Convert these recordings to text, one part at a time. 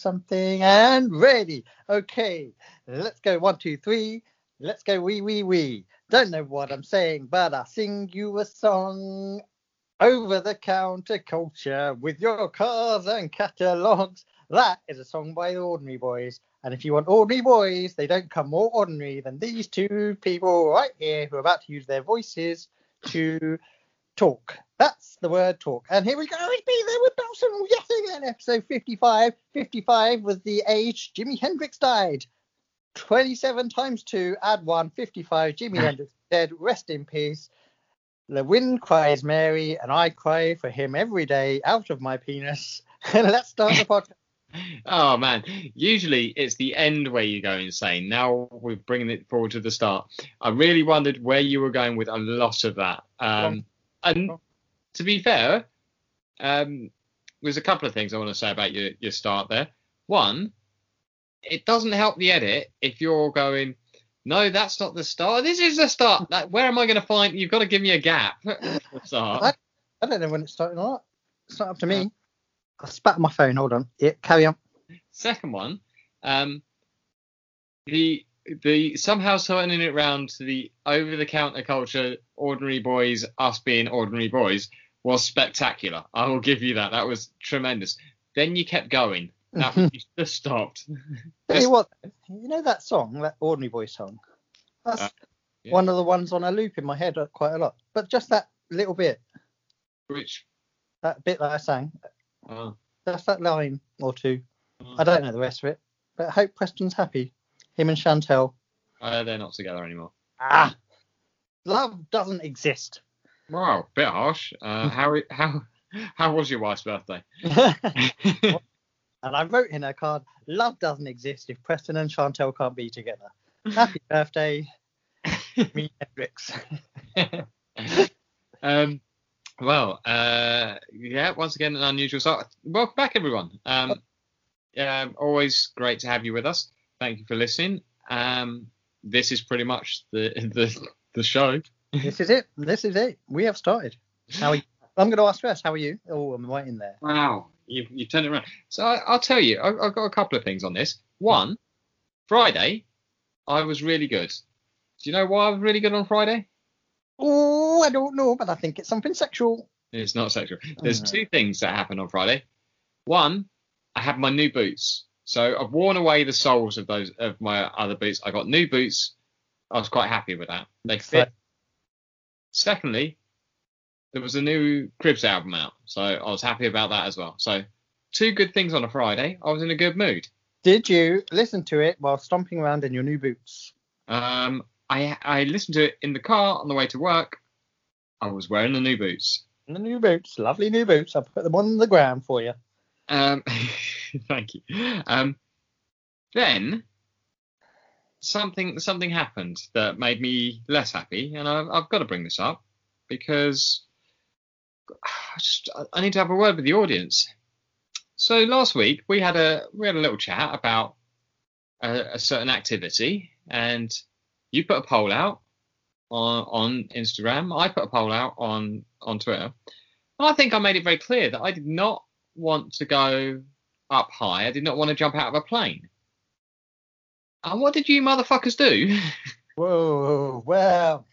something and ready. Okay, let's go one, two, three. Let's go wee wee wee. Don't know what I'm saying, but I'll sing you a song. Over the counter culture with your cars and catalogs. That is a song by the Ordinary Boys. And if you want Ordinary Boys, they don't come more ordinary than these two people right here who are about to use their voices to talk. That's the word talk. And here we go. It's me there with Belson yet again. Episode 55. 55 was the age Jimi Hendrix died. 27 times 2, add 1, 55. Jimi Hendrix dead. Rest in peace. The wind cries Mary, and I cry for him every day out of my penis. Let's start the podcast. Oh man, usually it's the end where you go insane. Now we're bringing it forward to the start. I really wondered where you were going with a lot of that. Um, and to be fair, um, there's a couple of things I want to say about your, your start there. One, it doesn't help the edit if you're going, no, that's not the start. This is the start. Like, where am I going to find? You've got to give me a gap. start. I, I don't know when it's starting or not. It's not up to me. I spat on my phone. Hold on. Yeah, carry on. Second one, um, the the somehow turning it round to the over the counter culture, ordinary boys, us being ordinary boys, was spectacular. I will give you that. That was tremendous. Then you kept going. That you just stopped. Tell you what, you know that song, that Ordinary Boy song? That's Uh, yeah. one of the ones on a loop in my head uh, quite a lot. But just that little bit, Which that bit that I sang, just that line or two. oh, I don't know the rest of it. But I hope Preston's happy. Him and Chantelle. uh, they're not together anymore. Ah, love doesn't exist. Wow, bit harsh. Uh, how how how was your wife's birthday? And I wrote in her card, love doesn't exist if Preston and Chantelle can't be together. Happy birthday, me Hendrix. um, well, uh, yeah, once again an unusual start. Welcome back, everyone. Um, um, always great to have you with us. Thank you for listening. Um, this is pretty much the the the show. this is it. This is it. We have started. How are you? I'm going to ask first. How are you? Oh, I'm waiting there. Wow, you you turned it around. So I, I'll tell you, I, I've got a couple of things on this. One, Friday, I was really good. Do you know why I was really good on Friday? Oh, I don't know, but I think it's something sexual. It's not sexual. There's two things that happened on Friday. One, I had my new boots. So I've worn away the soles of those of my other boots. I got new boots. I was quite happy with that. They fit. Secondly, there was a new Cribs album out, so I was happy about that as well. So two good things on a Friday. I was in a good mood. Did you listen to it while stomping around in your new boots? Um, I I listened to it in the car on the way to work. I was wearing the new boots. The new boots, lovely new boots. I'll put them on the ground for you. Um, thank you. Um, then something something happened that made me less happy, and I've, I've got to bring this up because I just I need to have a word with the audience. So last week we had a we had a little chat about a, a certain activity, and you put a poll out on on Instagram. I put a poll out on on Twitter. And I think I made it very clear that I did not want to go up high. I did not want to jump out of a plane. And what did you motherfuckers do? Whoa, well,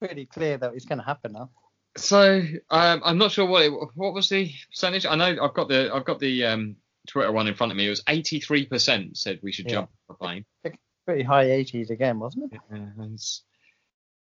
pretty clear that it's going to happen now. So um, I'm not sure what it, what was the percentage. I know I've got the I've got the um, Twitter one in front of me. It was 83% said we should Yeah. jump off a plane. Pretty high 80s again, wasn't it? And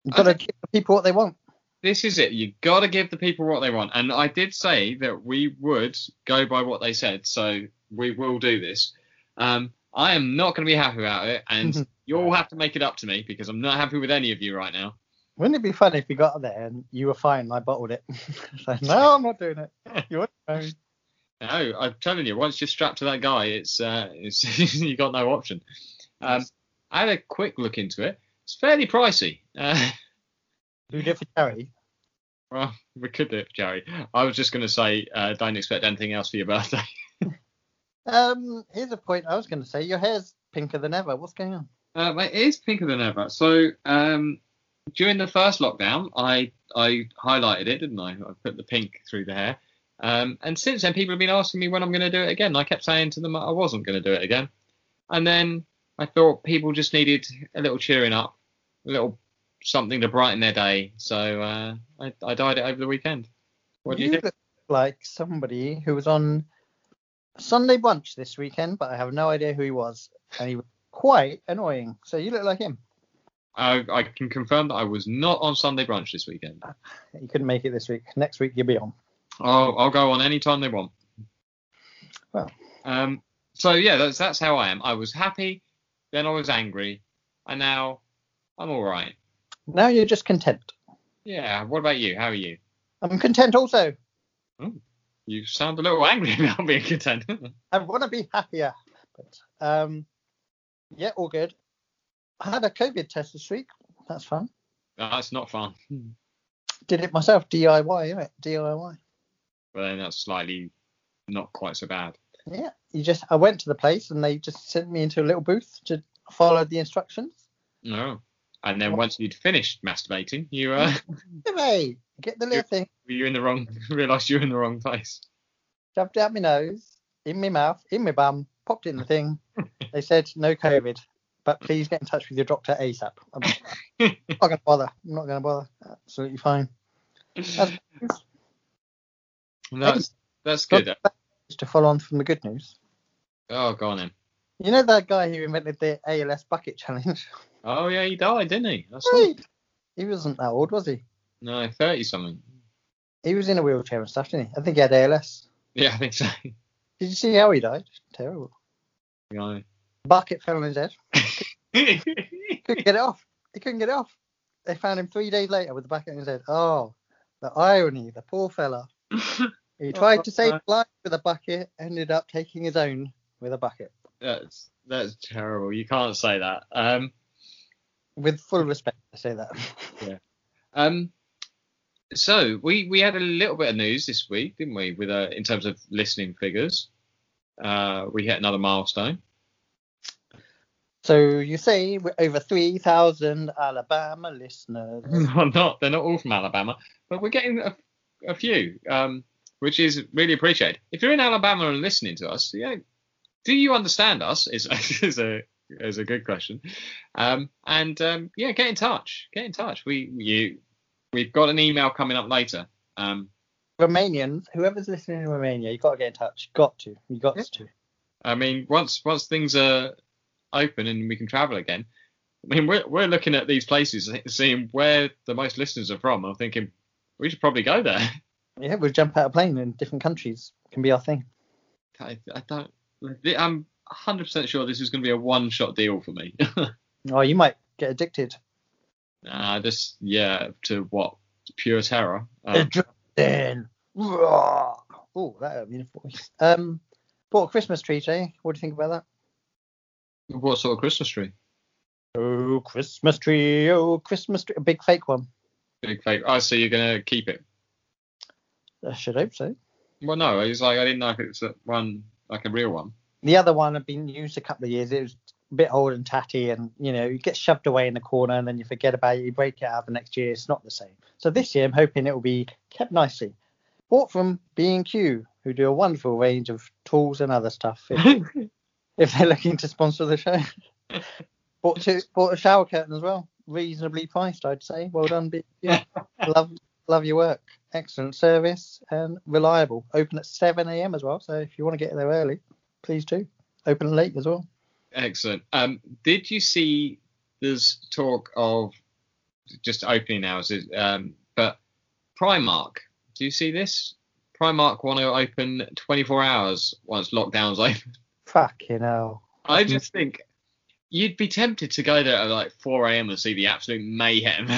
You've got to give the people what they want. This is it. You got to give the people what they want. And I did say that we would go by what they said. So we will do this. Um, I am not going to be happy about it, and you all have to make it up to me because I'm not happy with any of you right now. Wouldn't it be funny if we got there and you were fine and I bottled it? no, I'm not doing it. You want to No, I'm telling you, once you're strapped to that guy, it's uh, it's you got no option. Um, I had a quick look into it. It's fairly pricey. Uh, do it for charity. well, we could do it, for Jerry. I was just going to say, uh, don't expect anything else for your birthday. Um, here's a point I was going to say. Your hair's pinker than ever. What's going on? Um, it is pinker than ever. So um, during the first lockdown, I I highlighted it, didn't I? I put the pink through the hair. Um, and since then, people have been asking me when I'm going to do it again. I kept saying to them I wasn't going to do it again. And then I thought people just needed a little cheering up, a little something to brighten their day. So uh, I, I dyed it over the weekend. What do you, think? look like somebody who was on Sunday brunch this weekend, but I have no idea who he was, and he was quite annoying. So you look like him. I, I can confirm that I was not on Sunday brunch this weekend. You couldn't make it this week. Next week you'll be on. I'll, I'll go on any time they want. Well. Um. So yeah, that's that's how I am. I was happy, then I was angry, and now I'm all right. Now you're just content. Yeah. What about you? How are you? I'm content also. You sound a little angry about being content. I want to be happier. But um, yeah, all good. I had a COVID test this week. That's fun. that's not fun. Did it myself, DIY, isn't it? DIY. Well, then that's slightly not quite so bad. Yeah, you just I went to the place and they just sent me into a little booth to follow the instructions. No. And then once you'd finished masturbating, you uh, Hey, get the little thing, You're in the wrong, realised you were in the wrong place. shoved it up my nose, in my mouth, in my bum, popped in the thing. they said no COVID, but please get in touch with your doctor ASAP. I'm not gonna bother. I'm not gonna bother. Absolutely fine. That's that's that's good. Just to follow on from the good news. Oh, go on then. You know that guy who invented the ALS bucket challenge? Oh yeah, he died, didn't he? That's Right. He wasn't that old, was he? no, thirty something. He was in a wheelchair and stuff, didn't he? I think he had ALS. Yeah, I think so. Did you see how he died? Terrible. Yeah. Bucket fell on his head. Couldn't get it off. He couldn't get it off. They found him three days later with the bucket on his head. Oh, the irony, the poor fella. He tried to save life with a bucket, ended up taking his own with a bucket. that's that's terrible. You can't say that. Um, With full respect, I say that. Yeah. Um, so we we had a little bit of news this week, didn't we? With uh, in terms of listening figures, uh, we hit another milestone. So you say we're over 3,000 Alabama listeners. Well, not they're not all from Alabama, but we're getting a, a few, um, which is really appreciated. If you're in Alabama and listening to us, yeah, do you understand us? Is is a is a good question. Um, and um, yeah, get in touch. Get in touch. We you we've got an email coming up later. Um, Romanians, whoever's listening in Romania, you got to get in touch. Got to. You got Yeah. to. I mean, once once things are open and we can travel again, I mean, we're we're looking at these places, seeing where the most listeners are from. I'm thinking we should probably go there. Yeah, we'll jump out of plane in different countries. Can be our thing. I, I don't. I'm 100% sure this is going to be a one-shot deal for me. Oh, you might get addicted. uh, this, yeah, to what? Pure terror. Uh, Then. Oh, that beautiful voice. Um, bought a Christmas tree today. What do you think about that? what sort of Christmas tree? Oh, Christmas tree. Oh, Christmas tree. A big fake one. Big fake. Oh, so you're going to keep it? I should hope so. Well, no. It's like I didn't know if it's a one like a real one. The other one had been used a couple of years. It was a bit old and tatty, and you know, you get shoved away in the corner, and then you forget about it. You break it out the next year. It's not the same. So this year, I'm hoping it will be kept nicely. Bought from B&Q, who do a wonderful range of tools and other stuff. If, if they're looking to sponsor the show. bought two, bought a shower curtain as well. Reasonably priced, I'd say. Well done, B&Q. love, love your work. Excellent service and reliable. Open at 7 a.m. as well. So if you want to get there early, please do. Open late as well. Excellent. Um, did you see there's talk of just opening hours, um, but Primark? Do you see this? Primark want to open 24 hours once lockdown's open. Fucking hell. I just think you'd be tempted to go there at like 4 a.m. and see the absolute mayhem.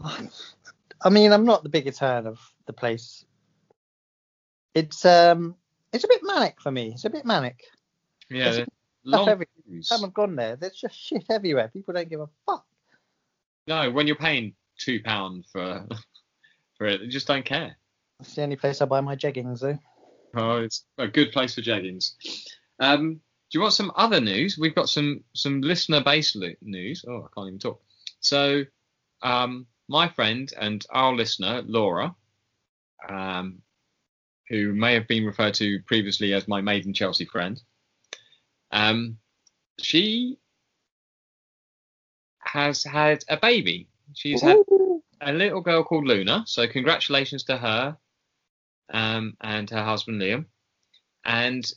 I mean, I'm not the biggest fan of the place. It's um, it's a bit manic for me. It's a bit manic. yeah, long every- Time I've gone there, there's just shit everywhere. People don't give a fuck. No, when you're paying two pound for for it, they just don't care. It's the only place I buy my jeggings though. Oh, it's a good place for jeggings. Um, do you want some other news? We've got some some listener based news. Oh, I can't even talk. So, um, my friend and our listener Laura, um, who may have been referred to previously as my Made in Chelsea friend. Um, she has had a baby. She's had a little girl called Luna. So congratulations to her um, and her husband Liam. And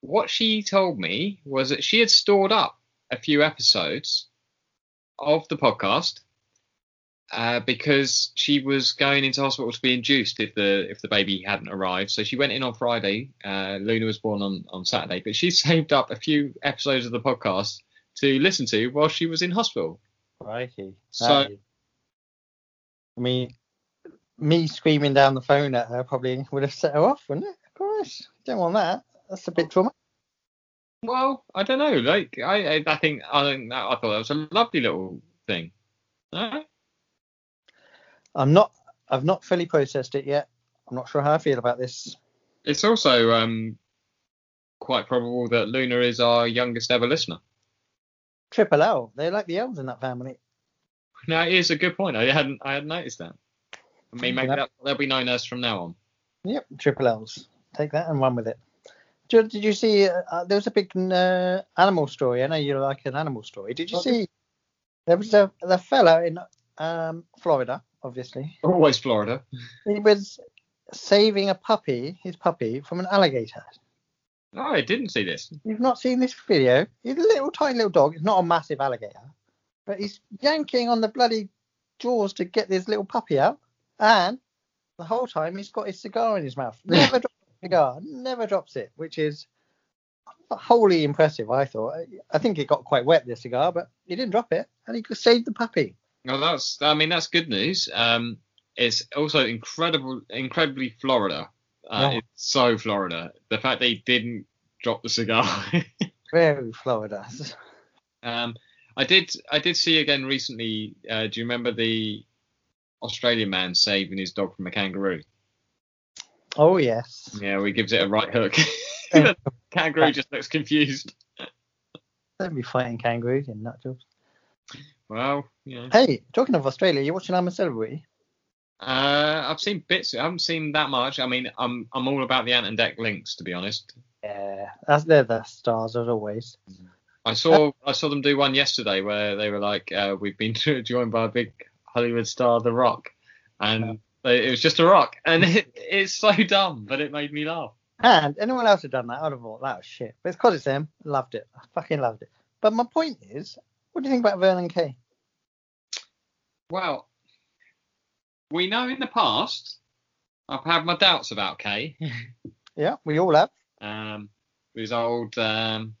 what she told me was that she had stored up a few episodes of the podcast uh, because she was going into hospital to be induced if the if the baby hadn't arrived. So she went in on Friday. Uh, Luna was born on on Saturday, but she saved up a few episodes of the podcast to listen to while she was in hospital. Crikey. So- is- I mean, me screaming down the phone at her probably would have set her off, wouldn't it? Of course. Don't want that. That's a bit traumatic. Well, I don't know. Like I, I, I think I, think that, I thought that was a lovely little thing. No? I'm not. I've not fully processed it yet. I'm not sure how I feel about this. It's also um, quite probable that Luna is our youngest ever listener. Triple L. They're like the elves in that family. Now, it is a good point. I hadn't I hadn't noticed that. I mean, maybe that, they'll be known as from now on. Yep, triple L's. Take that and run with it. Did, did you see? Uh, uh, there was a big uh, animal story. I know you like an animal story. Did you Oh, see? There was a the fella in um, Florida, obviously. Always Florida. He was saving a puppy, his puppy, from an alligator. Oh, I didn't see this. You've not seen this video? He's a little tiny little dog. It's not a massive alligator, but he's yanking on the bloody jaws to get this little puppy out, and the whole time he's got his cigar in his mouth. Never drops cigar. Never drops it, which is wholly impressive. I thought. I think it got quite wet the cigar, but he didn't drop it, and he saved the puppy. Well, that's I mean that's good news. Um, it's also incredible, incredibly Florida. Uh. It's so Florida. The fact they didn't drop the cigar. Very Florida. um, I did I did see again recently. Uh, do you remember the Australian man saving his dog from a kangaroo? Oh yes. Yeah, he gives it a right hook. Kangaroo just looks confused. Don't be fighting kangaroos, you nut jobs. Well, know. Hey, talking of Australia, you watching I'm a Celebrity? Uh, I've seen bits. I haven't seen that much. I mean, I'm I'm all about the Ant and Dec links, to be honest. Yeah, that's they're the stars as always. I saw I saw them do one yesterday where they were like, uh, "We've been joined by a big Hollywood star, The Rock," and they, it was just a rock, and it, it's so dumb, but it made me laugh. And anyone else had done that, I'd have thought that was shit. But it's because it's them. Loved it. I fucking loved it. But my point is, what do you think about Vernon Kay? Well, we know in the past I've had my doubts about Kay. Yeah, we all have. um, his old um,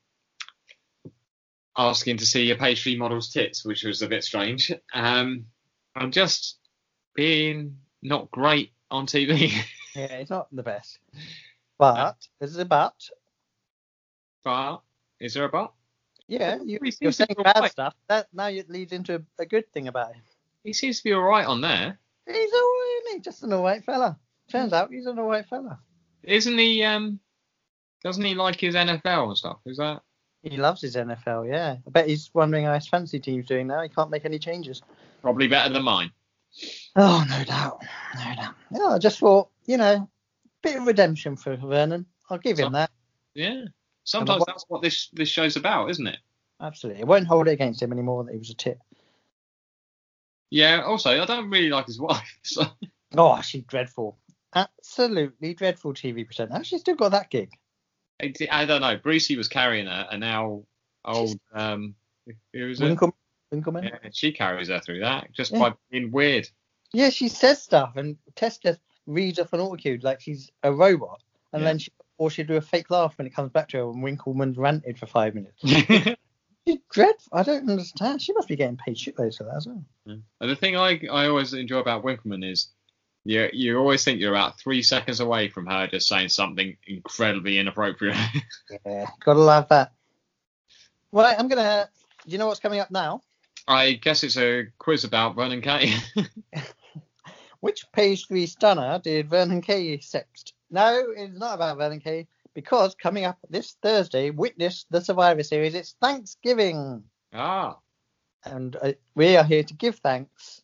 asking to see your pastry model's tits, which was a bit strange. Um, and just being not great on TV. Yeah, it's not the best. But there's a but. but is there a but? Yeah, you, you're saying bad alright. stuff. That now it leads into a good thing about him. He seems to be all right on there. He's alright, isn't he? Just an alright fella. Turns out he's an alright fella. Isn't he? Um, doesn't he like his NFL and stuff? Is that? He loves his NFL, yeah. I bet he's wondering how his fancy team's doing now. He can't make any changes. Probably better than mine. Oh, no doubt. No doubt. Yeah, I just thought, you know, bit of redemption for Vernon. I'll give him that. Yeah. Sometimes that's what this this show's about, isn't it? Absolutely. It won't hold it against him anymore that he was a tit. Yeah. Also, I don't really like his wife. So. Oh, she's dreadful. Absolutely dreadful TV presenter. She's still got that gig. I, I don't know. Brucey was carrying her, and now old um, who was it? Winkle, Winkleman. Yeah. Yeah, she carries her through that just Yeah. by being weird. Yeah, she says stuff and Tess just reads off an autocue like she's a robot. And Yeah. then she, or she'd do a fake laugh when it comes back to her when Winkleman's ranted for five minutes. She's dreadful. I don't understand. She must be getting paid shitloads for that as well. and the thing I I always enjoy about Winkleman is you you always think you're about three seconds away from her just saying something incredibly inappropriate. Yeah, gotta love that. Right, I'm gonna. Do you know what's coming up now? I guess it's a quiz about Vernon Kay. Which page three stunner did Vernon Kay sext? No, it's not about Kay because coming up this Thursday, witness the Survivor Series. It's Thanksgiving, ah, and uh, we are here to give thanks.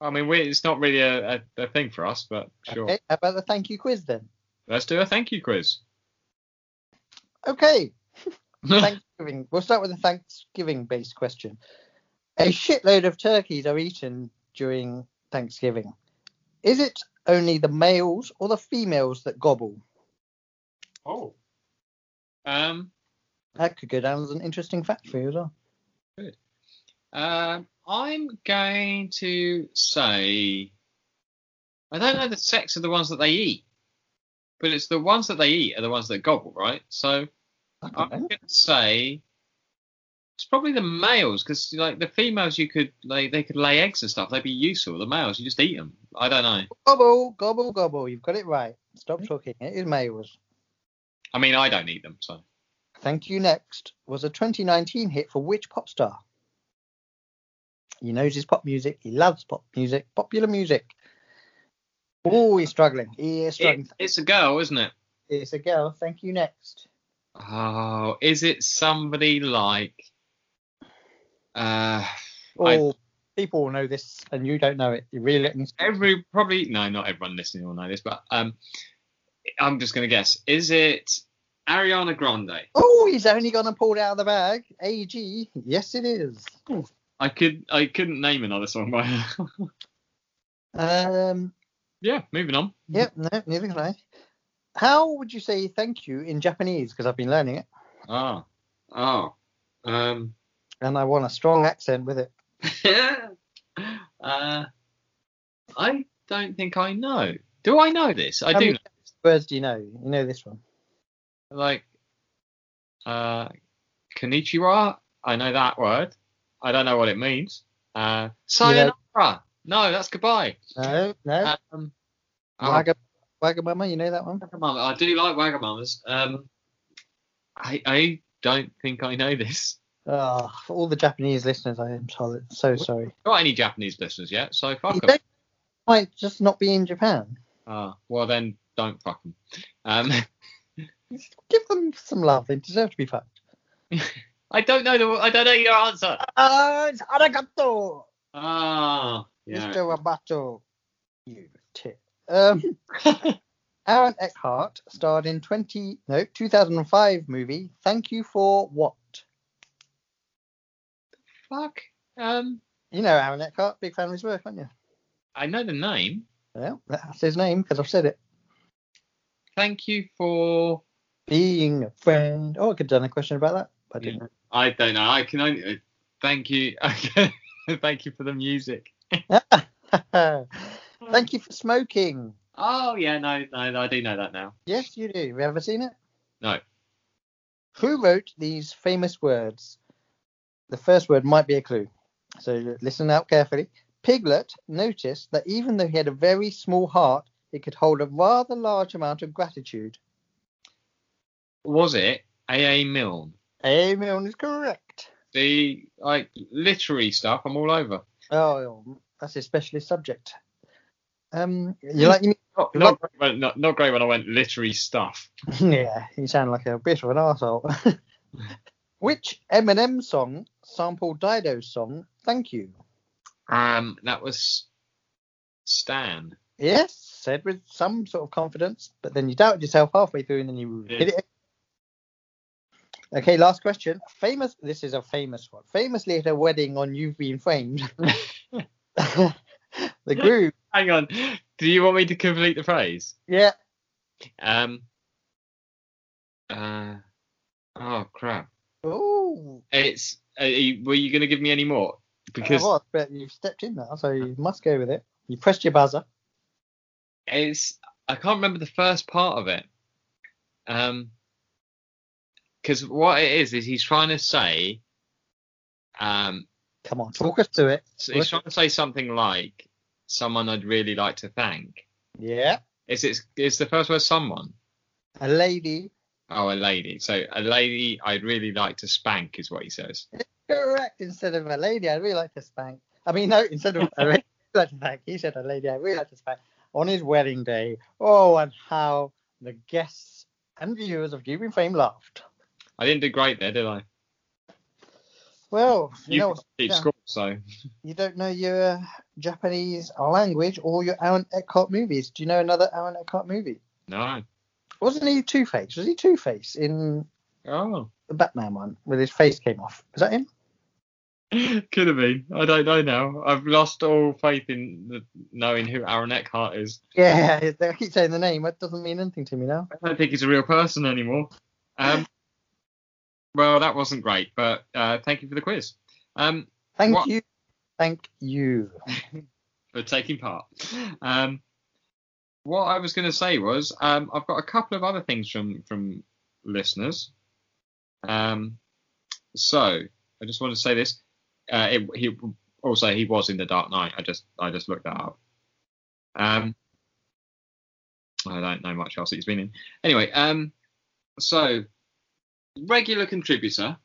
I mean we, it's not really a, a, a thing for us, but sure. Okay, how about the thank you quiz then? Let's do a thank you quiz. Okay. Thanksgiving. We'll start with a Thanksgiving based question. A shitload of turkeys are eaten during Thanksgiving. Is it only the males or the females that gobble? oh. Um. That could go down as an interesting fact for you as well. Good. Um, I'm going to say I don't know the sex of the ones that they eat, but it's the ones that they eat are the ones that gobble, right? So I I'm know. going to say it's probably the males because like the females you could like they could lay eggs and stuff. They'd be useful. The males you just eat them. I don't know. Gobble, gobble, gobble. You've got it right. Stop hmm? talking. It is males. I mean I don't eat them. So Thank You Next was a 2019 hit for which pop star? He knows his pop music. He loves pop music, popular music. Oh, he's struggling. He is struggling. it, it's a girl, isn't it? It's a girl. Thank you. Next. Oh, is it somebody like? Uh, I- Oh, people will know this, and you don't know it. You really me. every probably no, not everyone listening will know this, but um, I'm just gonna guess. Is it Ariana Grande? Oh, he's only gonna pull it out of the bag. AG. Yes, it is. I could I couldn't name another song by her. Um. yeah, moving on. Yep. No, neither can I. How would you say thank you in Japanese? Because I've been learning it, Oh, oh, um, and I want a strong accent with it. uh, I don't think I know. Do I know this? I How do. many words do you know? You know this one. Like, uh, konnichiwa. I know that word. I don't know what it means. Uh, sayonara. No, that's goodbye. No, no. Um, oh, Wagga, Wagamama, you know that one? Wagamama. I do like Wagamamas. Um, I I don't think I know this. Oh, for all the Japanese listeners, I am so, so sorry. Got any Japanese listeners yet? So fuck You 'em. don't might just not be in Japan. Ah, well then don't fuck 'em. Um, Give them some love. They deserve to be fucked. I don't know the. I don't know your answer. Ah, it's arigato, Ah, yeah. Mr. Roboto. You tit. Um, Aaron Eckhart starred in 20 no 2005 movie Thank You for What? Fuck. Um, You know Aaron Eckhart, big fan of his work, aren't you? I know the name. Well, that's his name because I've said it. Thank you for. Being a friend. Oh, I could have done a question about that, but I didn't. I don't know. I can only. Thank you. Thank you for the music. Thank you for smoking. Oh yeah, no, no, I do know that now. Yes, you do. Have you ever seen it? No. Who wrote these famous words? The first word might be a clue. So listen out carefully. Piglet noticed that even though he had a very small heart, it could hold a rather large amount of gratitude. Was it A.A. Milne? A. Milne is correct. The like literary stuff. I'm all over. Oh, that's a specialist subject. Um, you like me? Not, not, great when- not, not great when I went literary stuff. yeah, you sound like a bit of an arsehole. Which Eminem song sampled Dido's song "Thank You"? Um, that was Stan. Yes, said with some sort of confidence, but then you doubted yourself halfway through and then you Yeah. hit it. Okay, last question. Famous. This is a famous one. Famously at a wedding on "You've Been Framed," the groom. Hang on. Do you want me to complete the phrase? Yeah. Um. Uh. Oh crap! Oh, It's. Uh, you- were you going to give me any more? Because I was, but you've stepped in now, so you must go with it. You pressed your buzzer. it's. I can't remember the first part of it. Um. Because what it is is he's trying to say. Um. Come on, talk us to it. So he's trying to say something like someone I'd really like to thank. Yeah. Is it? Is the first word someone? A lady. Oh, a lady. So a lady I'd really like to spank is what he says. Correct. Instead of a lady, I'd really like to spank. I mean, no, instead of a lady, I'd like to spank. He said a lady, I'd really like to spank on his wedding day. Oh, and how the guests and viewers of Keeping Fame laughed. I didn't do great there, did I? Well, you, You know, keep yeah. score, so you don't know your uh, Japanese language or your Aaron Eckhart movies. Do you know another Aaron Eckhart movie? no. Wasn't he Two Face? Was he Two Face in Oh, the Batman one where his face came off? Was that him? could have been. I don't know now. I've lost all faith in the, knowing who Aaron Eckhart is. Yeah, I keep saying the name. That doesn't mean anything to me now. I don't think he's a real person anymore. Um, well, that wasn't great, but uh, thank you for the quiz. Um, Thank What- you. Thank you. for taking part. Um, what I was going to say was um, I've got a couple of other things from from listeners. Um, so I just want to say this. Uh, it, he also he was in the Dark Knight. I just I just looked that up. Um, I don't know much else he's been in. Anyway, um, so regular contributor,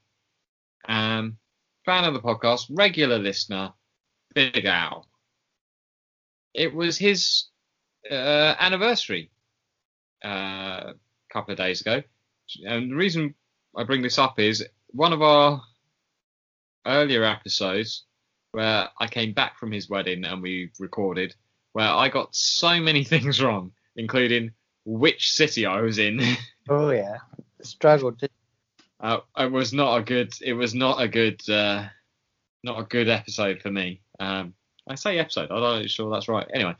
um, fan of the podcast, regular listener, Big Al it was his uh, anniversary uh, a couple of days ago. And the reason I bring this up is one of our earlier episodes where I came back from his wedding and we recorded, where I got so many things wrong, including which city I was in. Oh yeah, struggled. uh, it was not a good. It was not a good. Uh, not a good episode for me. Um, I say episode. I'm not sure that's right. Anyway,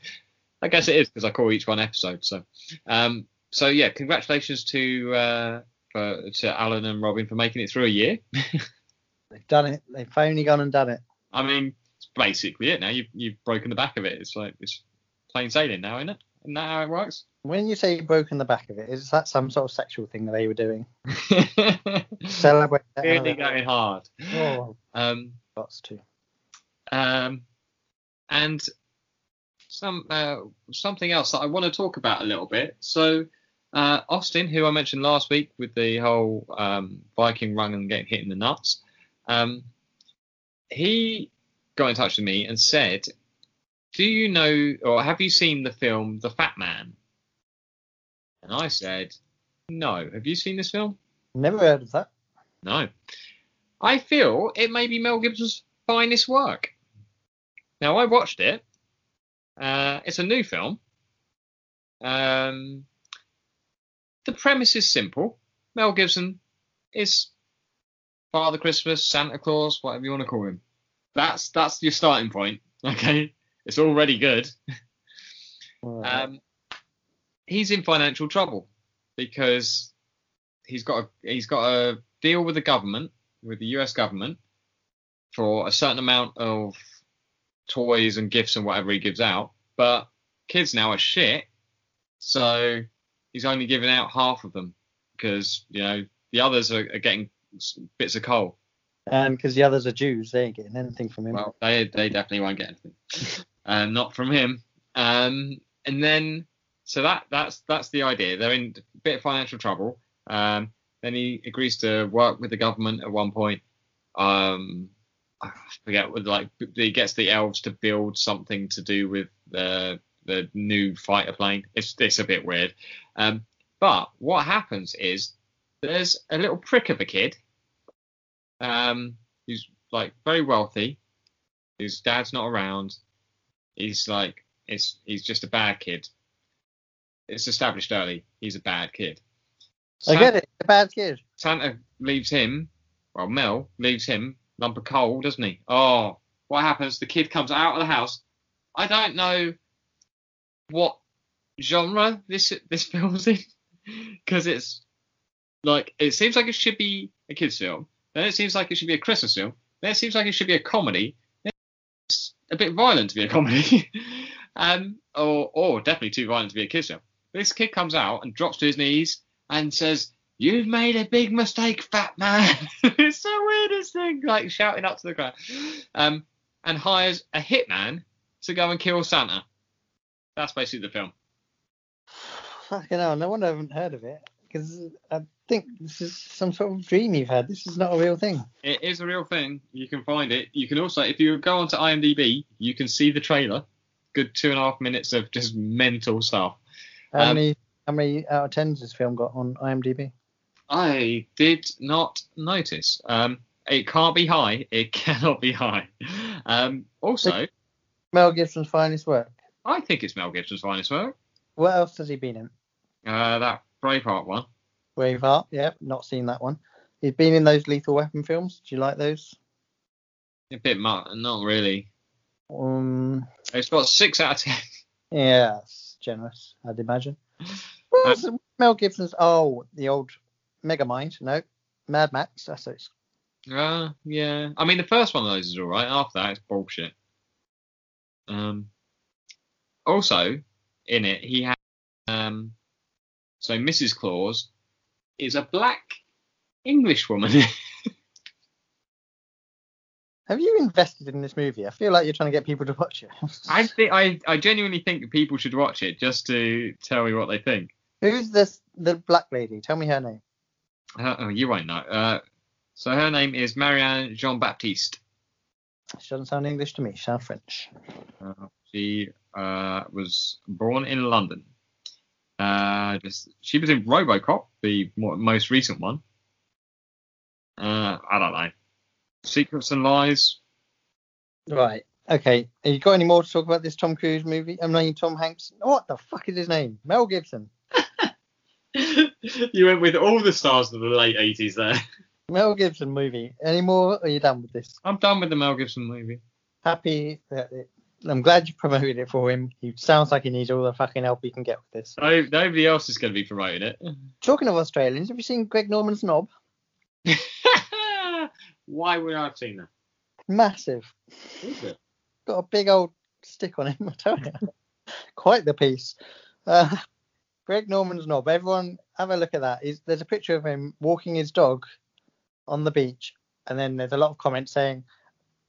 I guess it is because I call each one episode. So, um, so yeah, congratulations to uh, for, to Alan and Robin for making it through a year. They've done it. They've finally gone and done it. I mean, it's basically it now. You've you've broken the back of it. It's like it's plain sailing now, isn't it? Isn't that how it works? When you say broken the back of it, is that some sort of sexual thing that they were doing? Celebrate. that really going hard. Oh, Um, lots to. Um, and some uh, something else that I want to talk about a little bit. So uh, Austin, who I mentioned last week with the whole um, Viking run and getting hit in the nuts, um, he got in touch with me and said, "Do you know or have you seen the film The Fat Man?" And I said, "No. Have you seen this film?" Never heard of that. No. I feel it may be Mel Gibson's finest work. Now, I watched it. Uh, it's a new film. Um, the premise is simple. Mel Gibson is Father Christmas, Santa Claus, whatever you want to call him. That's that's your starting point. Okay, it's already good. Right. Um, he's in financial trouble because he's got a, he's got a deal with the government, with the U.S. government, for a certain amount of toys and gifts and whatever he gives out. But kids now are shit, so he's only giving out half of them because you know the others are, are getting bits of coal. and because the others are Jews, they ain't getting anything from him. Well, they they definitely won't get anything, um, not from him. Um, and then so that that's that's the idea. They're in a bit of financial trouble. Um, then he agrees to work with the government at one point. Um, I forget what like he gets the elves to build something to do with the the new fighter plane. It's it's a bit weird. Um, but what happens is there's a little prick of a kid. Um, who's like very wealthy. His dad's not around. He's like it's he's just a bad kid. It's established early. He's a bad kid. I get it. A bad kid. Santa leaves him, well, Mel leaves him lump of coal, doesn't he? Oh, what happens? The kid comes out of the house. I don't know what genre this this film's in because it's like it seems like it should be a kids film. Then it seems like it should be a Christmas film. Then it seems like it should be a comedy. It's a bit violent to be a comedy, um, or or definitely too violent to be a kids film. This kid comes out and drops to his knees and says, "You've made a big mistake, fat man." it's the weirdest thing, like shouting up to the crowd. Um, and hires a hitman to go and kill Santa. That's basically the film. Fucking hell, no wonder I haven't heard of it. Because I think this is some sort of dream you've had. This is not a real thing. It is a real thing. You can find it. You can also, if you go onto IMDb, you can see the trailer. Good two and a half minutes of just mental stuff. How Um, many how many out of tens this film got on IMDb? I did not notice. Um, it can't be high. It cannot be high. Um, also, Mel Gibson's finest work. I think it's Mel Gibson's finest work. What else has he been in? Uh, that Braveheart one. Braveheart. Yeah, not seen that one. He's been in those Lethal Weapon films. Do you like those? A bit much, not really. Um, It's got six out of ten. yeah, it's generous, I'd imagine. Well, Uh, Mel Gibson's. Oh, the old Megamind. No, Mad Max. That's it. Uh, yeah. I mean, the first one of those is all right. After that, it's bullshit. Um. Also, in it, he had um. So Mrs. Claus is a black English woman. Have you invested in this movie? I feel like you're trying to get people to watch it. I think I, I genuinely think that people should watch it just to tell me what they think. Who's this? The black lady. Tell me her name. Uh, oh, you won't know. Uh, so her name is Marianne Jean Baptiste. She doesn't sound English to me. She sounds French. Uh, she uh, was born in London. Uh, just, she was in RoboCop, the mo- most recent one. Uh, I don't know. Secrets and Lies. Right. Okay. Have you got any more to talk about this Tom Cruise movie? I'm mean, Tom Hanks. What the fuck is his name? Mel Gibson. you went with all the stars of the late 80s there. Mel Gibson movie. Any more? Or are you done with this? I'm done with the Mel Gibson movie. Happy that it, I'm glad you promoted it for him. He sounds like he needs all the fucking help he can get with this. No, nobody else is going to be promoting it. Talking of Australians, have you seen Greg Norman's Knob? Why would I have seen that? Massive. Is it? Got a big old stick on him. I tell you. Quite the piece. Uh, Greg Norman's Knob. Everyone have a look at that. He's, there's a picture of him walking his dog on the beach, and then there's a lot of comments saying,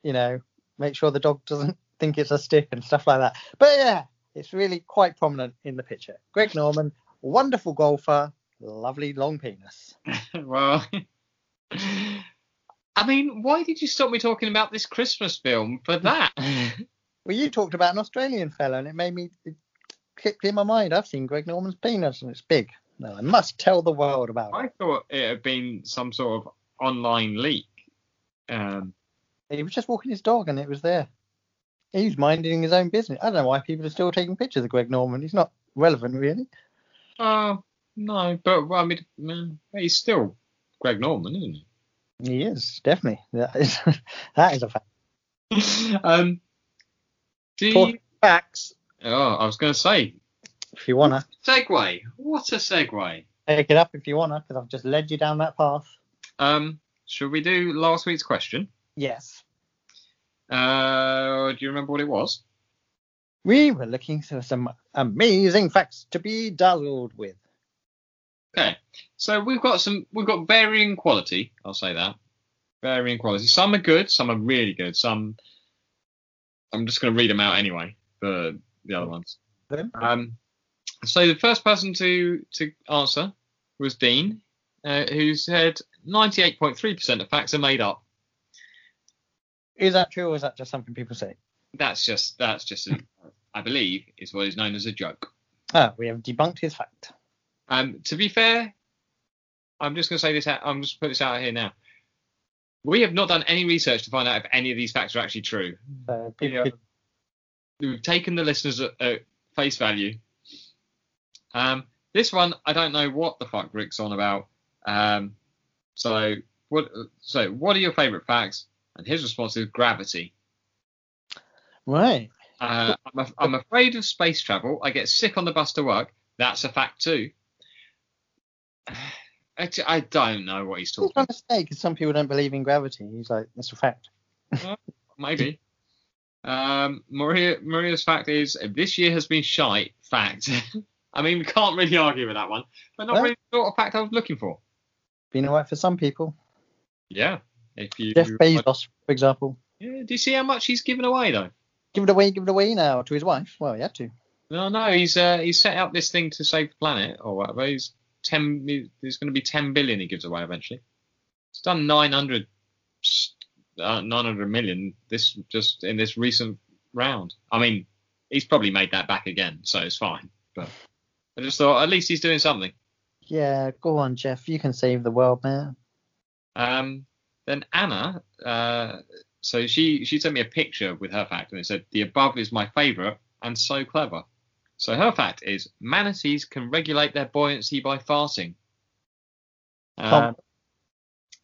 you know, make sure the dog doesn't think it's a stick and stuff like that. But yeah, it's really quite prominent in the picture. Greg Norman, wonderful golfer, lovely long penis. well, I mean, why did you stop me talking about this Christmas film for that? Well, you talked about an Australian fella, and it made me clicked in my mind. I've seen Greg Norman's penis, and it's big. No, I must tell the world about it. I thought it had been some sort of online leak. Um, He was just walking his dog, and it was there. He was minding his own business. I don't know why people are still taking pictures of Greg Norman. He's not relevant, really. oh no, but well, I mean, mm, he's still Greg Norman, isn't he? He is definitely. That is that is a fact. um, do you, facts oh, I was going to say if you wanna segue. What a segue. take it up if you wanna, because I've just led you down that path. Um, should we do last week's question? Yes, Uh, do you remember what it was? we were looking for some amazing facts to be dazzled with. Okay, so we've got some, we've got varying quality. I'll say that, varying quality. Some are good, some are really good. Some, I'm just going to read them out anyway for the other ones. Um, so the first person to to answer was Dean, uh, who said 98.3% of facts are made up. is that true, or is that just something people say? That's just that's just a, I believe is what is known as a joke. Ah, we have debunked his fact. Um, to be fair, I'm just going to say this out. I'm just put this out here now. We have not done any research to find out if any of these facts are actually true. So people could- We've taken the listeners at, at face value. Um, this one, I don't know what the fuck Rick's on about. Um, so what? So what are your favourite facts? And his response is gravity. right. Uh, I'm, af- I'm afraid of space travel. I get sick on the bus to work. That's a fact too. I don't know what he's talking. He's talking. trying to say because some people don't believe in gravity. He's like, that's a fact. Maybe. Um, Maria Maria's fact is this year has been shite. Fact. I mean, we can't really argue with that one, but not No. really the sort of fact I was looking for. Been alright for some people. Yeah. If you. Jeff Bezos, for example. Yeah, do you see how much he's given away though? Give it away, give it away now to his wife. Well, he had to. No, no, he's uh, he's set up this thing to save the planet or whatever. He's ten. There's going to be ten billion he gives away eventually. He's done 900, uh, 900 million this just in this recent round. I mean, he's probably made that back again, so it's fine. But I just thought at least he's doing something. Yeah, go on, Jeff. You can save the world, man. Um, then Anna, uh, so she she sent me a picture with her fact and it said the above is my favourite and so clever. So her fact is manatees can regulate their buoyancy by farting. Um,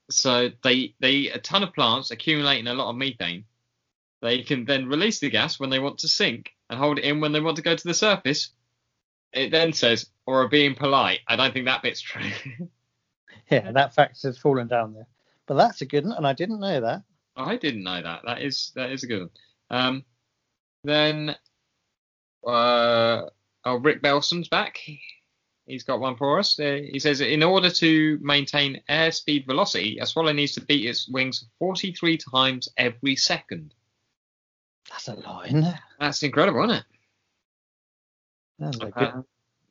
so they they eat a ton of plants, accumulating a lot of methane. They can then release the gas when they want to sink and hold it in when they want to go to the surface. It then says, or are being polite. I don't think that bit's true. Yeah, that fact has fallen down there. But that's a good one, and I didn't know that. I didn't know that. That is that is a good one. Um, then uh, oh, Rick Belson's back. He's got one for us. Uh, he says, in order to maintain airspeed velocity, a swallow needs to beat its wings 43 times every second. That's a lot, isn't it? That's incredible, isn't it? That's a good. Uh,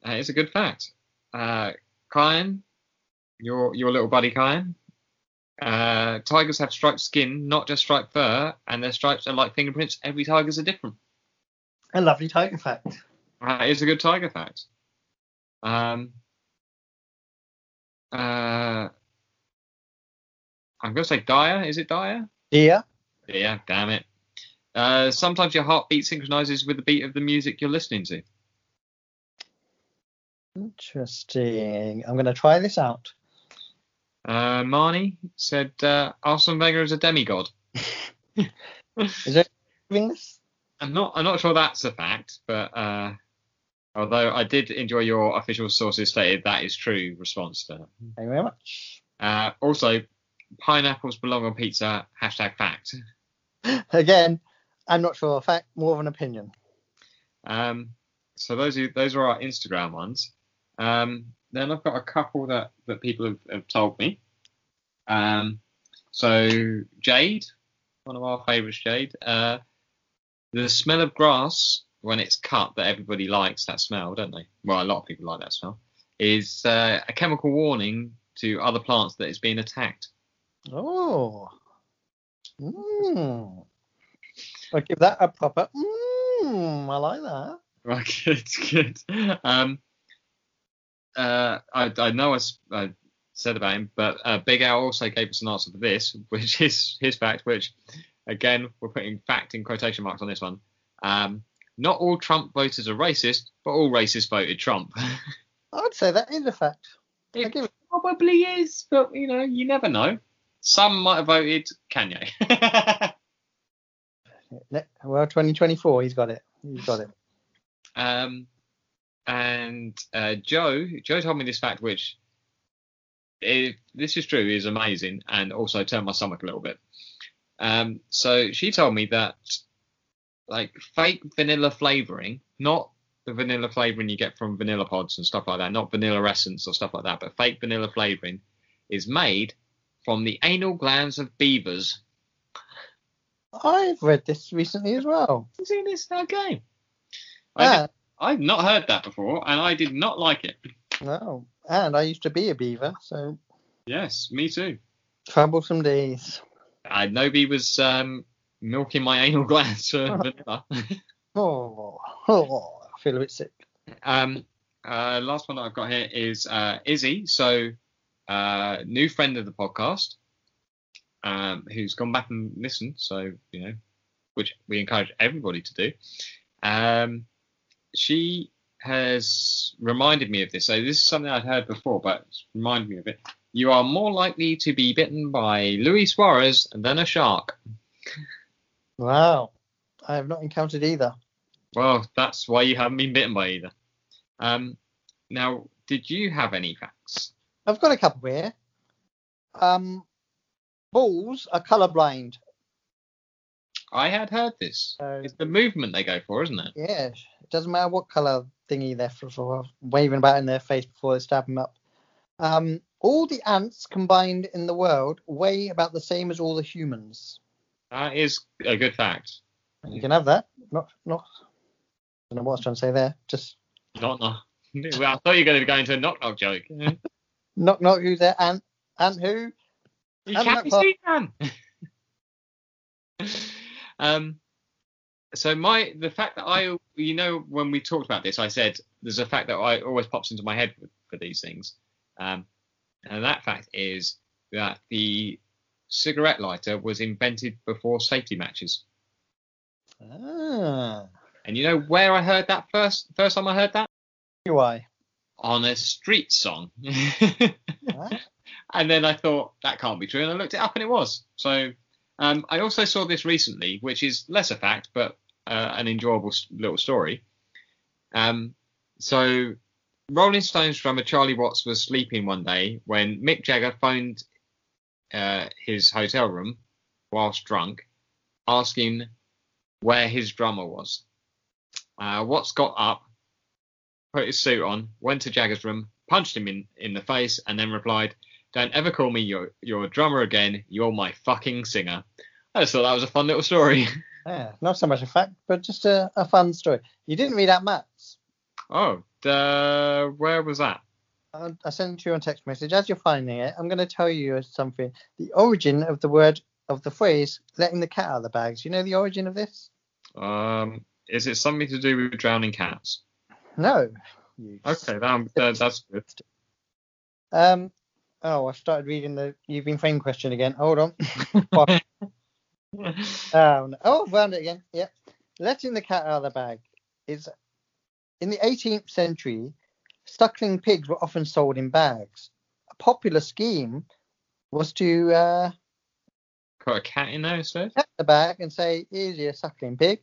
that is a good fact. Uh, Kyan, your your little buddy Kyan. Uh, tigers have striped skin, not just striped fur, and their stripes are like fingerprints. Every tiger's are different. A lovely tiger fact. Uh, it's a good tiger fact. Um, uh, I'm going to say Dyer. Is it Dyer? Deer. Yeah, damn it. Uh, sometimes your heartbeat synchronizes with the beat of the music you're listening to. Interesting. I'm going to try this out. Uh, Marnie said uh, Arsene Wenger is a demigod. Is doing this? I'm not. I'm not sure that's a fact, but uh, although I did enjoy your official sources stated that is true response to that. Thank you very much. Uh, also, pineapples belong on pizza. Hashtag fact. Again, I'm not sure. Fact, more of an opinion. Um, so those are those are our Instagram ones. Um, then I've got a couple that that people have, have told me. Um, so Jade, one of our favourites, Jade. Uh, the smell of grass when it's cut that everybody likes that smell, don't they? Well, a lot of people like that smell. Is uh, a chemical warning to other plants that it's being attacked. Oh. Mm. I'll give that a proper. Mm, I like that. Right, good, good. Um, uh, I, I know I said about him, but uh, Big Al also gave us an answer for this, which is his fact, which, again, we're putting fact in quotation marks on this one. Um, not all Trump voters are racist, but all racists voted Trump. I'd say that is a fact. It probably is, but, you know, you never know. Some might have voted Kanye. Well, 2024, he's got it. He's got it. Um, and uh, Joe, Joe told me this fact, which, if this is true, is amazing, and also turned my stomach a little bit. Um, so she told me that, like, fake vanilla flavoring, not the vanilla flavoring you get from vanilla pods and stuff like that, not vanilla essence or stuff like that, but fake vanilla flavoring is made from the anal glands of beavers. I've read this recently as well. You seen this? Okay. I, I've not heard that before, and I did not like it. no, and I used to be a beaver, so Yes, me too. troublesome days. I Nobi was um, milking my anal glands for vanilla. Oh, oh, I feel a bit sick. um, uh, last one that I've got here is uh, Izzy. So, uh, new friend of the podcast, um, who's gone back and listened. So, you know, which we encourage everybody to do. Um, she has reminded me of this. So, this is something I'd heard before, but it's reminded me of it. You are more likely to be bitten by Luis Suarez than a shark. Wow. I have not encountered either. Well, that's why you haven't been bitten by either. Um, now, did you have any facts? I've got a couple here. Um, bulls are colourblind. I had heard this. So, It's the movement they go for, isn't it? yeah, it doesn't matter what colour thingy they're for, for waving about in their face before they stab them up. Um, all the ants combined in the world weigh about the same as all the humans. That is a good fact. You can have that. Not, not. I don't know what I was trying to say there. Just Not no. Well, I thought you were going to go into a knock knock joke. Knock, knock. Who's there? Ant, ant who? I'm can't be seen, man. um. So my the fact that I you know when we talked about this I said there's a fact that I always pops into my head for, for these things, um, and that fact is that the cigarette lighter was invented before safety matches. Ah, And you know where I heard that first first time I heard that? Why? On a street song. And then I thought that can't be true, and I looked it up, and it was. So um, I also saw this recently, which is less a fact, but uh, an enjoyable little story. Um, so Rolling Stones drummer Charlie Watts was sleeping one day when Mick Jagger phoned uh, his hotel room whilst drunk, asking where his drummer was. Uh, Watts got up, put his suit on, went to Jagger's room, punched him in, in the face, and then replied, Don't ever call me your, your drummer again. You're my fucking singer. I just thought that was a fun little story. Yeah, not so much a fact, but just a, a fun story. You didn't read out Matt's. oh, uh, where was that? I sent it to you on text message. As you're finding it, I'm going to tell you something. The origin of the word of the phrase "letting the cat out of the bags." You know the origin of this? Um, is it something to do with drowning cats? No. Okay, that, that, that's good. Um. Oh, I started reading the "You've been framed" question again. Hold on. Oh, no. oh, found it again. Yep. Letting the cat out of the bag is in the 18th century. Suckling pigs were often sold in bags. A popular scheme was to uh, Put a cat in there instead? cut the bag and say, "Here's your suckling pig."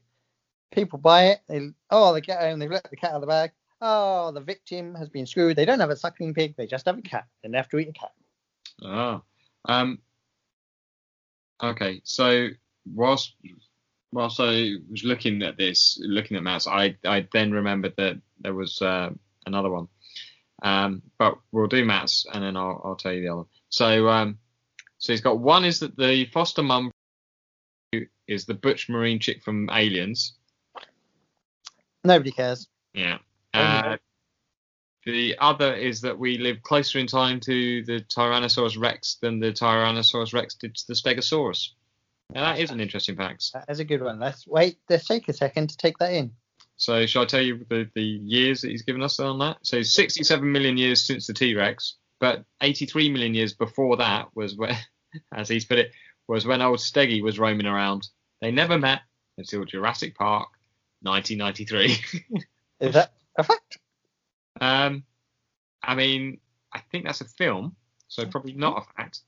People buy it. They oh, they get home. They've let the cat out of the bag. Oh, the victim has been screwed. They don't have a suckling pig. They just have a cat. Then they have to eat a cat. Oh. Um, okay, so whilst whilst I was looking at this, looking at Matt's, I I then remembered that there was uh, another one. Um, but we'll do Matt's and then I'll I'll tell you the other. So um, so he's got one is that the foster mum is the butch marine chick from Aliens. Nobody cares. Yeah. Uh, the other is that we live closer in time to the Tyrannosaurus Rex than the Tyrannosaurus Rex did to the Stegosaurus. Now that is an interesting fact. That is a good one. Let's wait. Let's take a second to take that in. So shall I tell you the, the years that he's given us on that? So 67 million years since the T-Rex, but 83 million years before that was where, as he's put it, was when old Steggy was roaming around. They never met until Jurassic Park, 1993. Is that a fact? Um, I mean, I think that's a film, so probably not a fact.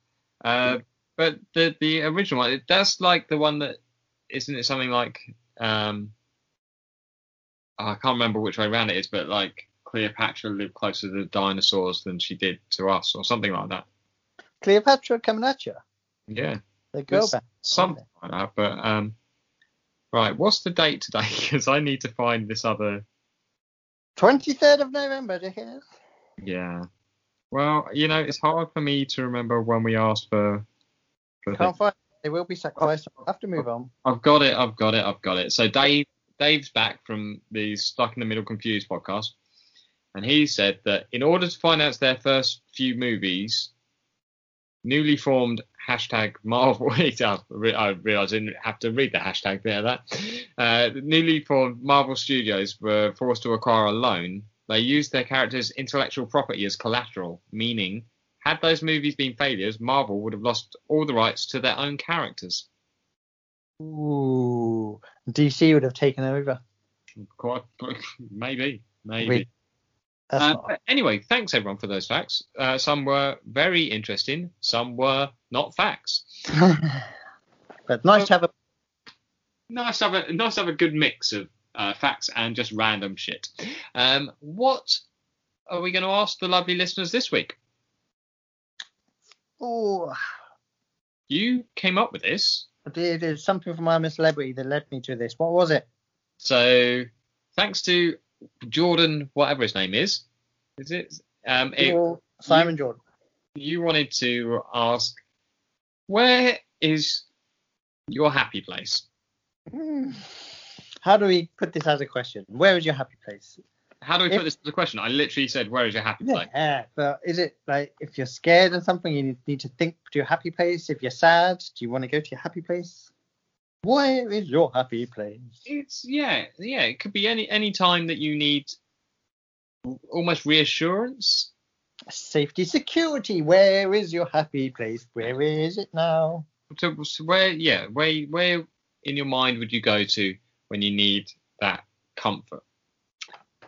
Uh, but the the original one, that's like the one that isn't it something like um, I can't remember which way around it is, but like Cleopatra lived closer to the dinosaurs than she did to us, or something like that. Cleopatra coming at you. Yeah, The girl something like that. But um, right, what's the date today? Because I need to find this other. 23rd of November, do you hear? Yeah. Well, you know, it's hard for me to remember when we asked for. for Can't find it. They will be sacrificed. I'll have to move on. I've got it. I've got it. I've got it. So Dave, Dave's back from the Stuck in the Middle Confused podcast, and he said that in order to finance their first few movies, newly formed hashtag Marvel. I realised I didn't have to read the hashtag there. that. Uh, newly formed Marvel Studios were forced to acquire a loan. They used their characters' intellectual property as collateral, meaning had those movies been failures, Marvel would have lost all the rights to their own characters. Ooh. DC would have taken over. Quite, maybe, maybe. Uh, anyway, thanks everyone for those facts. Uh, some were very interesting, some were not facts. but nice to have a. Nice to have a nice to have a good mix of uh, facts and just random shit. Um, what are we going to ask the lovely listeners this week? Ooh. You came up with this, There's something from I'm a Celebrity that led me to this. What was it? so thanks to Jordan, whatever his name is. Is it? Um, it Simon Jordan. you wanted to ask, where is your happy place? Hmm. How do we put this as a question? Where is your happy place? How do we put this as a question? I literally said, where is your happy place? Yeah, but is it like if you're scared of something, you need- to think to your happy place? If you're sad, do you want to go to your happy place? Where is your happy place? It's yeah, yeah. It could be any any time that you need almost reassurance. Safety, security. Where is your happy place? Where is it now? So where yeah, where where in your mind would you go to when you need that comfort.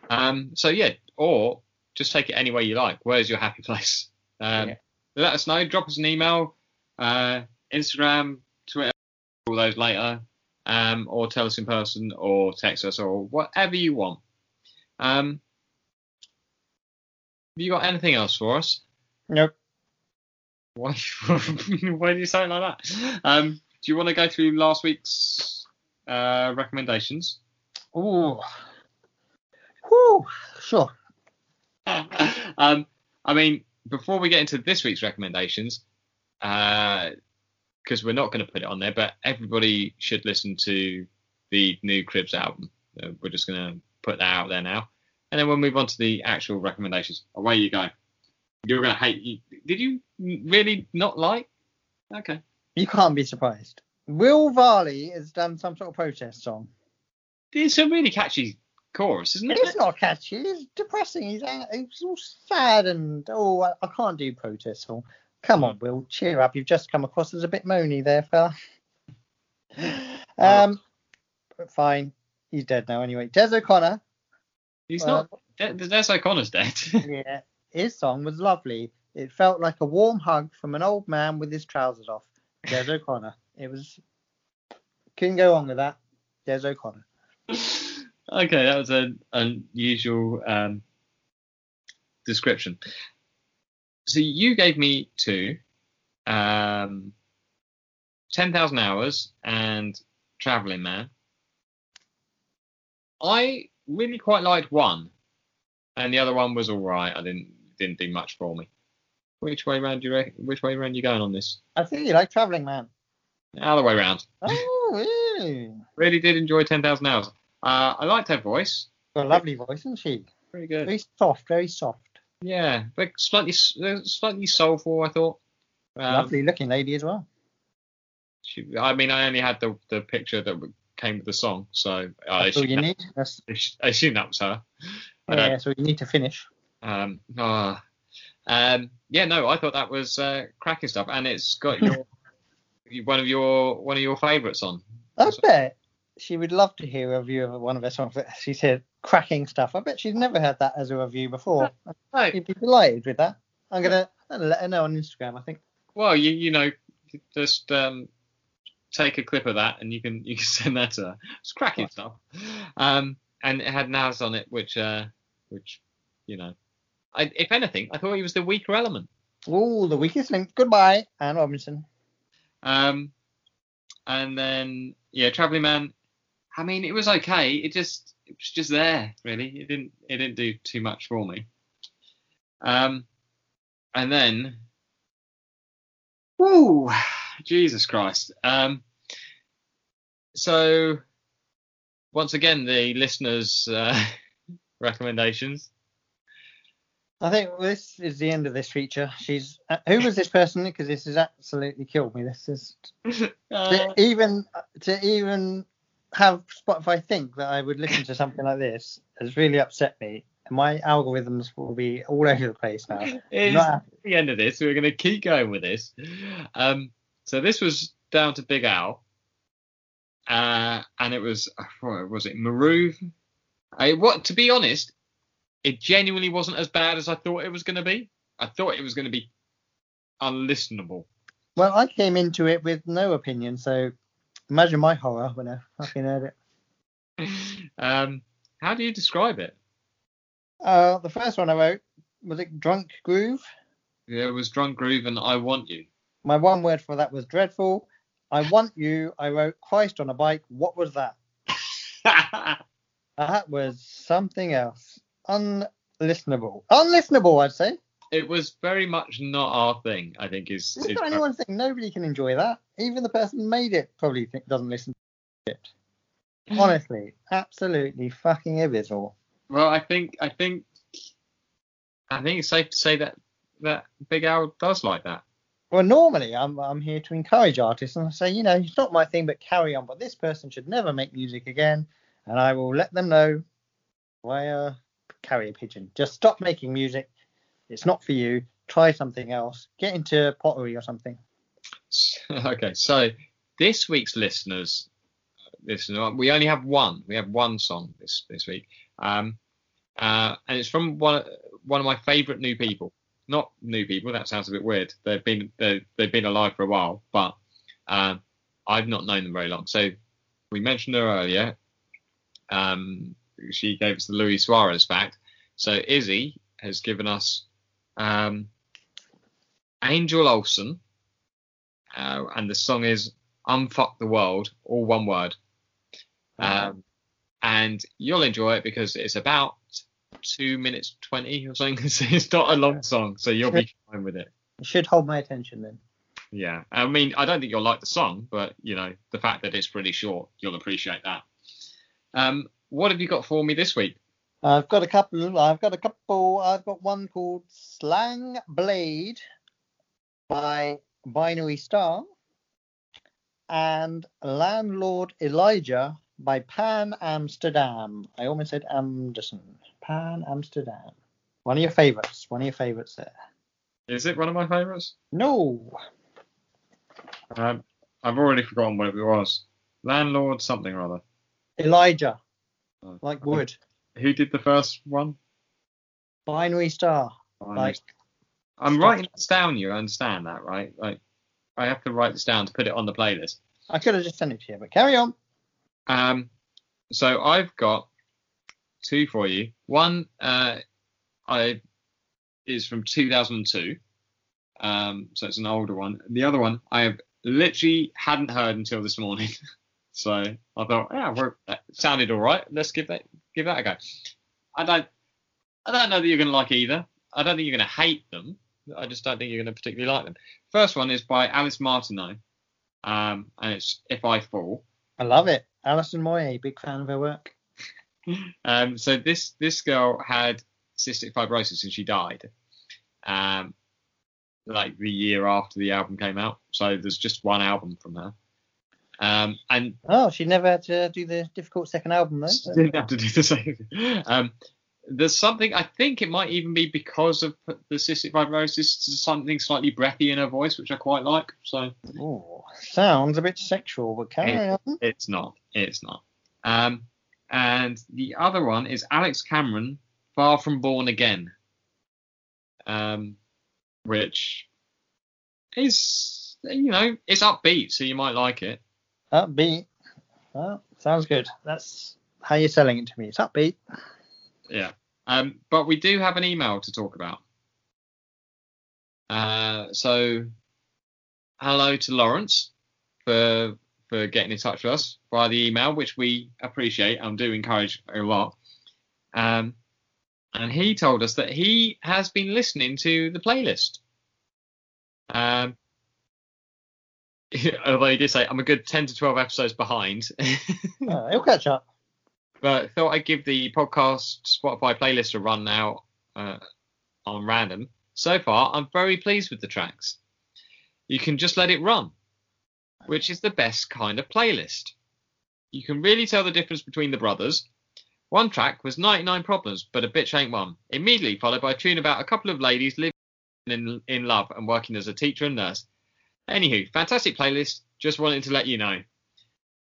Um, so yeah, or just take it any way you like. Where's your happy place? Um, Yeah. Let us know. Drop us an email, uh, Instagram, Twitter, all those later, um, or tell us in person, or text us, or whatever you want. Um, have you got anything else for us? Nope. Why, why do you say it like that? Um, do you want to go through last week's uh, recommendations? Ooh. Whew. Sure. um, I mean, before we get into this week's recommendations, because we're not going to put it on there, but everybody should listen to the new Cribs album. Uh, we're just going to put that out there now, and then we'll move on to the actual recommendations. Away you go. You're going to hate. You, did you really not like? Okay. You can't be surprised. Will Varley has done some sort of protest song. It's a really catchy chorus, isn't it? It's not catchy. It's depressing. He's, he's all sad and oh, I, I can't do protest song. Come on, Will, cheer up. You've just come across as a bit moany there, fella. Um, but fine. He's dead now anyway. Des O'Connor. He's well, not. Des Des O'Connor's dead. yeah, his song was lovely. It felt like a warm hug from an old man with his trousers off. Des O'Connor. It was. Couldn't go wrong with that. Des O'Connor. Okay, that was an unusual um, description. So you gave me two, um, 10,000 hours and Traveling Man. I really quite liked one, and the other one was all right. I didn't didn't do much for me. Which way round you re- Which way round you going on this? I think you like Traveling Man. The other way round. Oh, really? Really did enjoy 10,000 hours. Uh, I liked her voice. Got a lovely voice, isn't she? Very good. Very soft, very soft. Yeah, but slightly uh, slightly soulful, I thought. Um, lovely looking lady as well. She, I mean, I only had the the picture that came with the song, so I That's all assume, you that, need. That's, I assume that was her. Yeah, don't- you need to finish. Um, ah. um, yeah, no, I thought that was uh, cracking stuff, and it's got your one of your one of your favourites on. I bet she would love to hear a review of one of her songs. She said cracking stuff. I bet she's never heard that as a review before. No, She'd be delighted with that. I'm gonna, let her know on Instagram. I think. well, you you know, just um, take a clip of that, and you can you can send that to her. It's cracking stuff. Um, and it had Naz on it, which uh, which you know, I, if anything, I thought he was the weaker element. Oh, the weakest link. Goodbye, Anne Robinson. Um, and then yeah, Traveling Man. I mean, it was okay. It just it was just there, really. It didn't it didn't do too much for me. Um, and then, whoo, Jesus Christ. Um, so once again, the listeners' uh, recommendations. I think this is the end of this feature. She's uh, who was this person? Because this has absolutely killed me. This is Uh, to even to even have Spotify think that I would listen to something like this has really upset me. My algorithms will be all over the place now. It's Not- the end of this. We're going to keep going with this. Um, so this was down to Big Al, uh, and it was uh, what was it Maroon? I, what to be honest, it genuinely wasn't as bad as I thought it was going to be. I thought it was going to be unlistenable. Well, I came into it with no opinion, so imagine my horror when I fucking heard it. um, how do you describe it? Uh, the first one I wrote was it Drunk Groove. Yeah, it was Drunk Groove and I Want You. My one word for that was dreadful. I want you. I wrote Christ on a bike. What was that? That was something else. Unlistenable. Unlistenable, I'd say. it was very much not our thing. I think is. It's is not anyone's thing. Nobody can enjoy that. Even the person who made it probably think, doesn't listen to it. Mm. Honestly, absolutely fucking abysmal. Well, I think I think I think it's safe to say that that Big Al does like that. Well, normally I'm I'm here to encourage artists and say, you know, it's not my thing, but carry on. But this person should never make music again, and I will let them know Why uh, via carrier pigeon. Just stop making music. It's not for you. Try something else. Get into pottery or something. okay, so this week's listeners listener. We only have one. We have one song this this week, um, uh, and it's from one one of my favourite new people. Not new people. That sounds a bit weird. They've been they've, they've been alive for a while, but um, I've not known them very long. So we mentioned her earlier. Um, she gave us the Luis Suarez fact. So Izzy has given us um, Angel Olsen, uh, and the song is "Unfucktheworld," all one word. Um, and you'll enjoy it because it's about two minutes twenty or something. it's not a long song, so you'll be fine with it. It should hold my attention then. Yeah, I mean, I don't think you'll like the song, but you know, the fact that it's pretty short, you'll appreciate that. Um, what have you got for me this week? I've got a couple. I've got a couple. I've got one called Slang Blade by Binary Star and Landlord Elijah by Pan Amsterdam. I almost said Anderson. Pan Amsterdam. One of your favorites. One of your favorites there. Is it one of my favorites? No. Um, I've already forgotten what it was. Landlord something or other. Elijah. Oh. Like wood. Who did the first one? Binary Star. Binary Like I'm writing this down. You understand that, right? Like, I have to write this down to put it on the playlist. I could have just sent it to you, but carry on. Um, so I've got two for you. One, uh, I is from 2002. Um, so it's an older one. The other one I have literally hadn't heard until this morning. so I thought, yeah, that sounded all right. Let's give that give that a go. I don't I don't know that you're going to like either. I don't think you're going to hate them. I just don't think you're going to particularly like them. First one is by Alice Martineau, um, and it's If I Fall. I love it. Alison Moyet, big fan of her work. Um, so this this girl had cystic fibrosis and she died, um, like the year after the album came out. So there's just one album from her, um, and Oh, she never had to do the difficult second album though. she didn't have to do the same. Um, there's something I think it might even be because of the cystic fibrosis, something slightly breathy in her voice, which I quite like. So Oh, sounds a bit sexual, but carry on. It's not. It's not. Um, and the other one is Alex Cameron, Far From Born Again, um, which is, you know, it's upbeat, so you might like it. Upbeat. Well, sounds good. That's how you're selling it to me. It's upbeat. Yeah. Um, but we do have an email to talk about. Uh, so, hello to Lawrence for for getting in touch with us via the email, which we appreciate and do encourage a lot. Um, and he told us that he has been listening to the playlist. Um, although he did say I'm a good 10 to 12 episodes behind. Uh, it'll catch up. But thought I'd give the podcast Spotify playlist a run now uh, on random. So far, I'm very pleased with the tracks. You can just let it run, which is the best kind of playlist. You can really tell the difference between the brothers. One track was 99 Problems, but a bitch ain't one. Immediately followed by a tune about a couple of ladies living in, in love and working as a teacher and nurse. Anywho, fantastic playlist. Just wanted to let you know.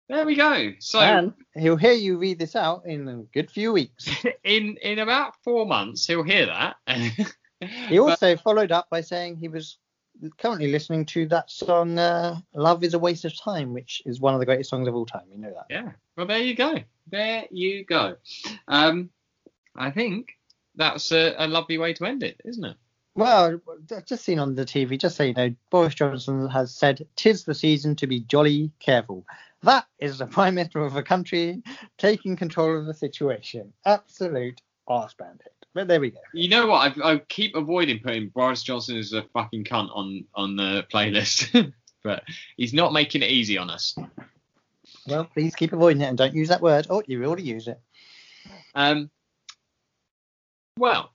There we go. So and he'll hear you read this out in a good few weeks. in in about four months he'll hear that. He also followed up by saying he was currently listening to that song uh, "Love Is a Waste of Time," which is one of the greatest songs of all time. You know that. yeah. Well, there you go. There you go. Um, I think that's a, a lovely way to end it, isn't it? Well, I've just seen on the TV, just so you know, Boris Johnson has said, "Tis the season to be jolly careful." That is the prime minister of a country taking control of the situation. Absolute arse bandit. But there we go. You know what? I, I keep avoiding putting Boris Johnson as a fucking cunt on on the playlist, but he's not making it easy on us. Well, please keep avoiding it and don't use that word. Oh, you already use it. Um, well,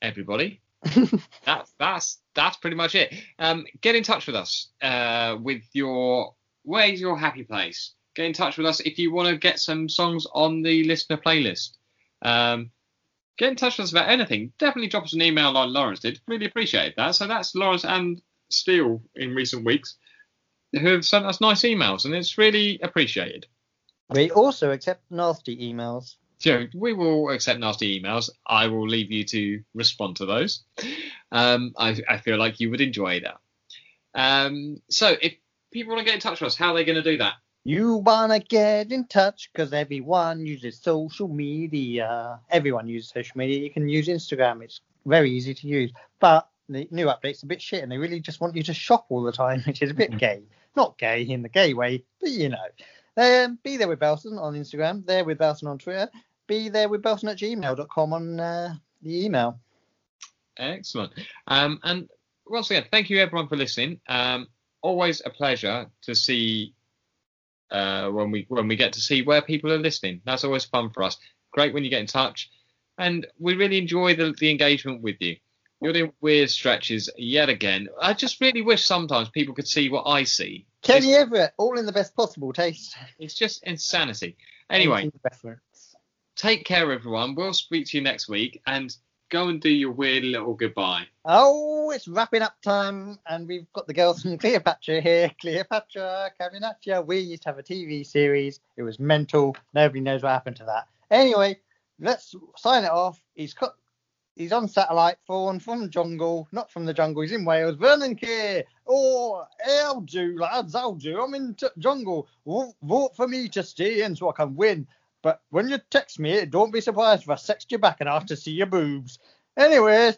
everybody, that's that's that's pretty much it. Um, get in touch with us uh, with your where's your happy place. Get in touch with us if you want to get some songs on the listener playlist. Um, get in touch with us about anything. Definitely drop us an email like Lawrence did. Really appreciate that. So that's Lawrence and Steele in recent weeks who have sent us nice emails, and it's really appreciated. We also accept nasty emails. So we will accept nasty emails. I will leave you to respond to those. Um, I, I feel like you would enjoy that. Um, so if people want to get in touch with us, how are they going to do that? You wanna get in touch because everyone uses social media. Everyone uses social media. You can use Instagram. It's very easy to use. But the new update's a bit shit, and they really just want you to shop all the time, which is a bit gay. Not gay in the gay way, but you know. Um, be there with Belson on Instagram. There with Belson on Twitter. Be there with Belson at gmail.com on uh, the email. Excellent. Um, and once again, thank you everyone for listening. Um, always a pleasure to see uh, when we when we get to see where people are listening. That's always fun for us. Great when you get in touch, and we really enjoy the, the engagement with you. You're doing weird stretches yet again. I just really wish sometimes people could see what I see. Kenny it's, Everett, all in the best possible taste. It's just insanity. Anyway, take care, everyone. We'll speak to you next week, and go and do your weird little goodbye. Oh, it's wrapping up time, and we've got the girls from Cleopatra here. Cleopatra, Caminaccia. We used to have a TV series. It was mental. Nobody knows what happened to that. Anyway, let's sign it off. He's cut. He's on satellite phone from jungle, not from the jungle. He's in Wales. Vernon Kay. Oh, I'll do, lads. I'll do. I'm in t- jungle. Vote for me to stay in so I can win. But when you text me, don't be surprised if I sext you back and ask to see your boobs. Anyway,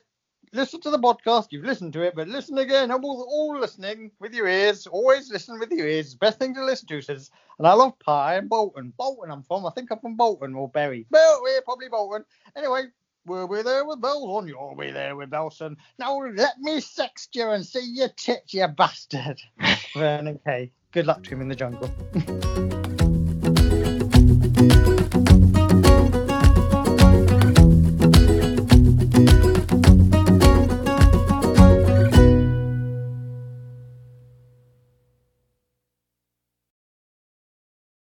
listen to the podcast. You've listened to it, but listen again. I'm all, all listening with your ears. Always listen with your ears. Best thing to listen to says. And I love pie and Bolton. Bolton, I'm from. I think I'm from Bolton or Bury. Well, we're probably Bolton. Anyway, we'll be there with bells on. You'll be there with Belson. Now let me sext you and see your tits, you bastard. Vernon Kay. Good luck to him in the jungle.